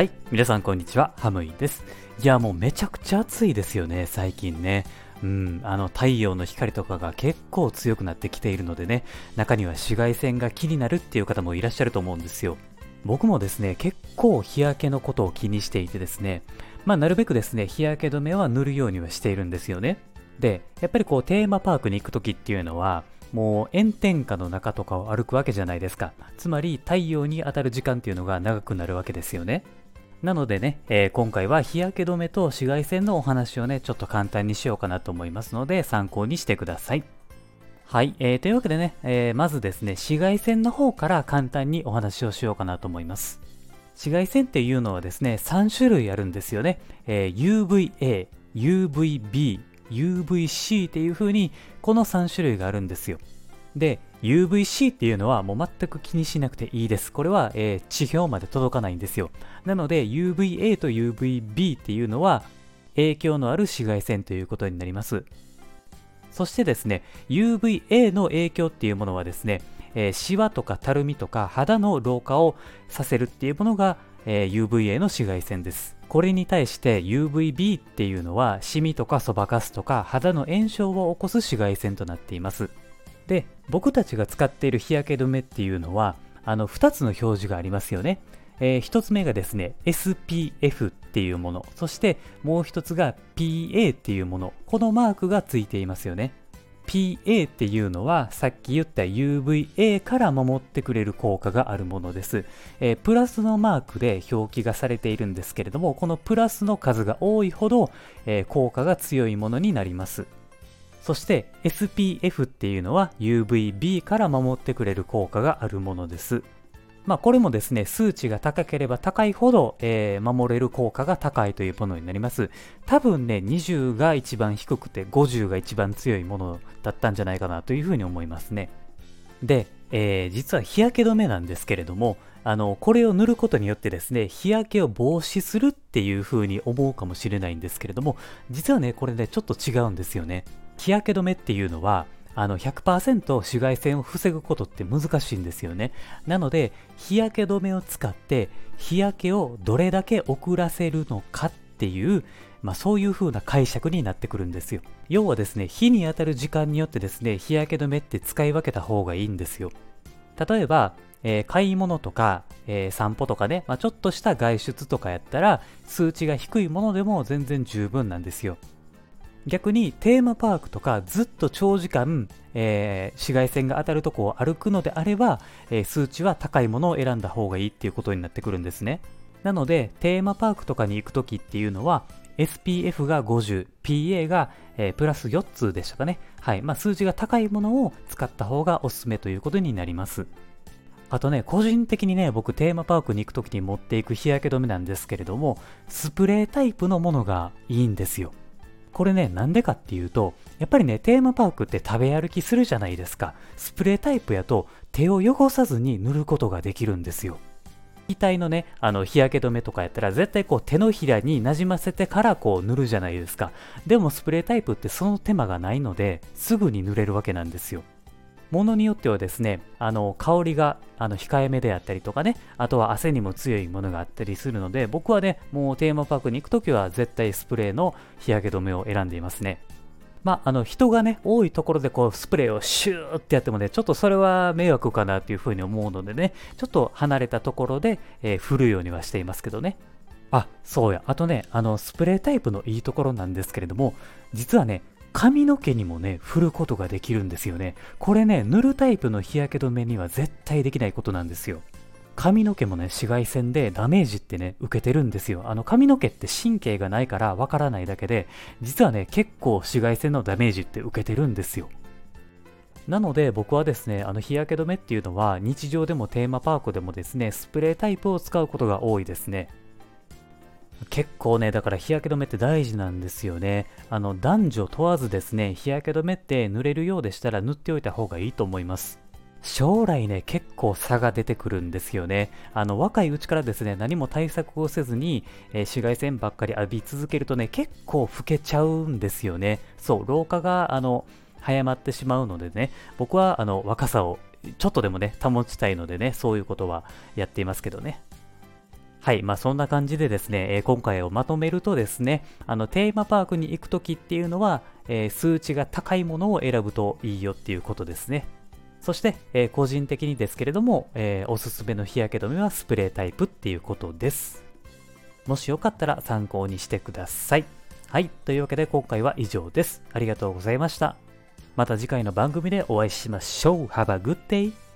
はい、皆さんこんにちは、ハムイです。いや、もうめちゃくちゃ暑いですよね、最近ね。うん、あの太陽の光とかが結構強くなってきているのでね、中には紫外線が気になるっていう方もいらっしゃると思うんですよ。僕もですね、結構日焼けのことを気にしていてですね、まあなるべくですね、日焼け止めは塗るようにはしているんですよね。で、やっぱりこうテーマパークに行く時っていうのは、もう炎天下の中とかを歩くわけじゃないですか。つまり太陽に当たる時間っていうのが長くなるわけですよね。なのでね、えー、今回は日焼け止めと紫外線のお話をね、ちょっと簡単にしようかなと思いますので、参考にしてください。はい、えー、というわけでね、えー、まずですね、紫外線の方から簡単にお話をしようかなと思います。紫外線っていうのはですね、3種類あるんですよね。え、UVA、UVB、UVC っていう風に、この3種類があるんですよ。で、UVC っていうのはもう全く気にしなくていいです。これは、えー、地表まで届かないんですよ。なので UVA と UVB っていうのは影響のある紫外線ということになります。そしてですね、UVA の影響っていうものはですね、えー、シワとかたるみとか肌の老化をさせるっていうものが、えー、UVA の紫外線です。これに対して UVB っていうのはシミとかそばかすとか肌の炎症を起こす紫外線となっています。で、僕たちが使っている日焼け止めっていうのは、あの、2つの表示がありますよね。えー、1つ目がですね、SPF っていうもの、そしてもう1つが PA っていうもの、このマークがついていますよね。PA っていうのはさっき言った UVA から守ってくれる効果があるものです、えー、プラスのマークで表記がされているんですけれどもこのプラスの数が多いほど、えー、効果が強いものになりますそして SPF っていうのは UVB から守ってくれる効果があるものです。まあこれもですね、数値が高ければ高いほど、えー、守れる効果が高いというものになります。多分ね、20が一番低くて50が一番強いものだったんじゃないかなというふうに思いますね。で、えー、実は日焼け止めなんですけれども、あの、これを塗ることによってですね、日焼けを防止するっていう風に思うかもしれないんですけれども、実はね、これね、ちょっと違うんですよね。日焼け止めっていうのは、あの100%紫外線を防ぐことって難しいんですよね。なので、日焼け止めを使って日焼けをどれだけ遅らせるのかっていう、まあ、そういう風な解釈になってくるんですよ。要はですね、日に当たる時間によってですね、日焼け止めって使い分けた方がいいんですよ。例えば、えー、買い物とか、えー、散歩とかね、まあ、ちょっとした外出とかやったら、数値が低いものでも全然十分なんですよ。逆にテーマパークとかずっと長時間、えー、紫外線が当たるとこを歩くのであれば、えー、数値は高いものを選んだ方がいいっていうことになってくるんですね。なので、テーマパークとかに行くときっていうのは、SPF が50、PA が、えー、プラス4つでしたかね。はい。まあ、数字が高いものを使った方がおすすめということになります。あとね、個人的にね、僕テーマパークに行くときに持っていく日焼け止めなんですけれども、スプレータイプのものがいいんですよ。これね、なんでかっていうと、やっぱりね、テーマパークって食べ歩きするじゃないですか。スプレータイプやと手を汚さずに塗ることができるんですよ。額のね、あの日焼け止めとかやったら絶対こう手のひらになじませてからこう塗るじゃないですか。でもスプレータイプってその手間がないのですぐに塗れるわけなんですよ。ものによってはですね、あの香りがあの控えめであったりとかね、あとは汗にも強いものがあったりするので、僕はね、もうテーマパークに行くときは絶対スプレーの日焼け止めを選んでいますね。まあ、あの人がね、多いところでこうスプレーをシューってやってもね、ちょっとそれは迷惑かなっていうふうに思うのでね、ちょっと離れたところで、えー、振るようにはしていますけどね。あ、そうや。あとね、あの、スプレータイプのいいところなんですけれども、実はね、髪の毛にもね、振ることができるんですよね。これね、塗るタイプの日焼け止めには絶対できないことなんですよ。髪の毛もね、紫外線でダメージってね、受けてるんですよ。あの髪の毛って神経がないからわからないだけで、実はね、結構紫外線のダメージって受けてるんですよ。なので僕はですね、あの日焼け止めっていうのは日常でもテーマパークでもですね、スプレータイプを使うことが多いですね。結構ね、だから日焼け止めって大事なんですよね。あの、男女問わずですね、日焼け止めって塗れるようでしたら塗っておいた方がいいと思います。将来ね、結構差が出てくるんですよね。あの、若いうちからですね、何も対策をせずに、えー、紫外線ばっかり浴び続けるとね、結構老けちゃうんですよね。そう、老化が、あの、早まってしまうのでね、僕は、あの、若さをちょっとでもね、保ちたいのでね、そういうことはやっていますけどね。はい、まあそんな感じでですね、えー、今回をまとめるとですね、あのテーマパークに行くときっていうのは、えー、数値が高いものを選ぶといいよっていうことですね。そして、えー、個人的にですけれども、えおすすめの日焼け止めはスプレータイプっていうことです。もしよかったら参考にしてください。はい、というわけで今回は以上です。ありがとうございました。また次回の番組でお会いしましょう。Have a good day!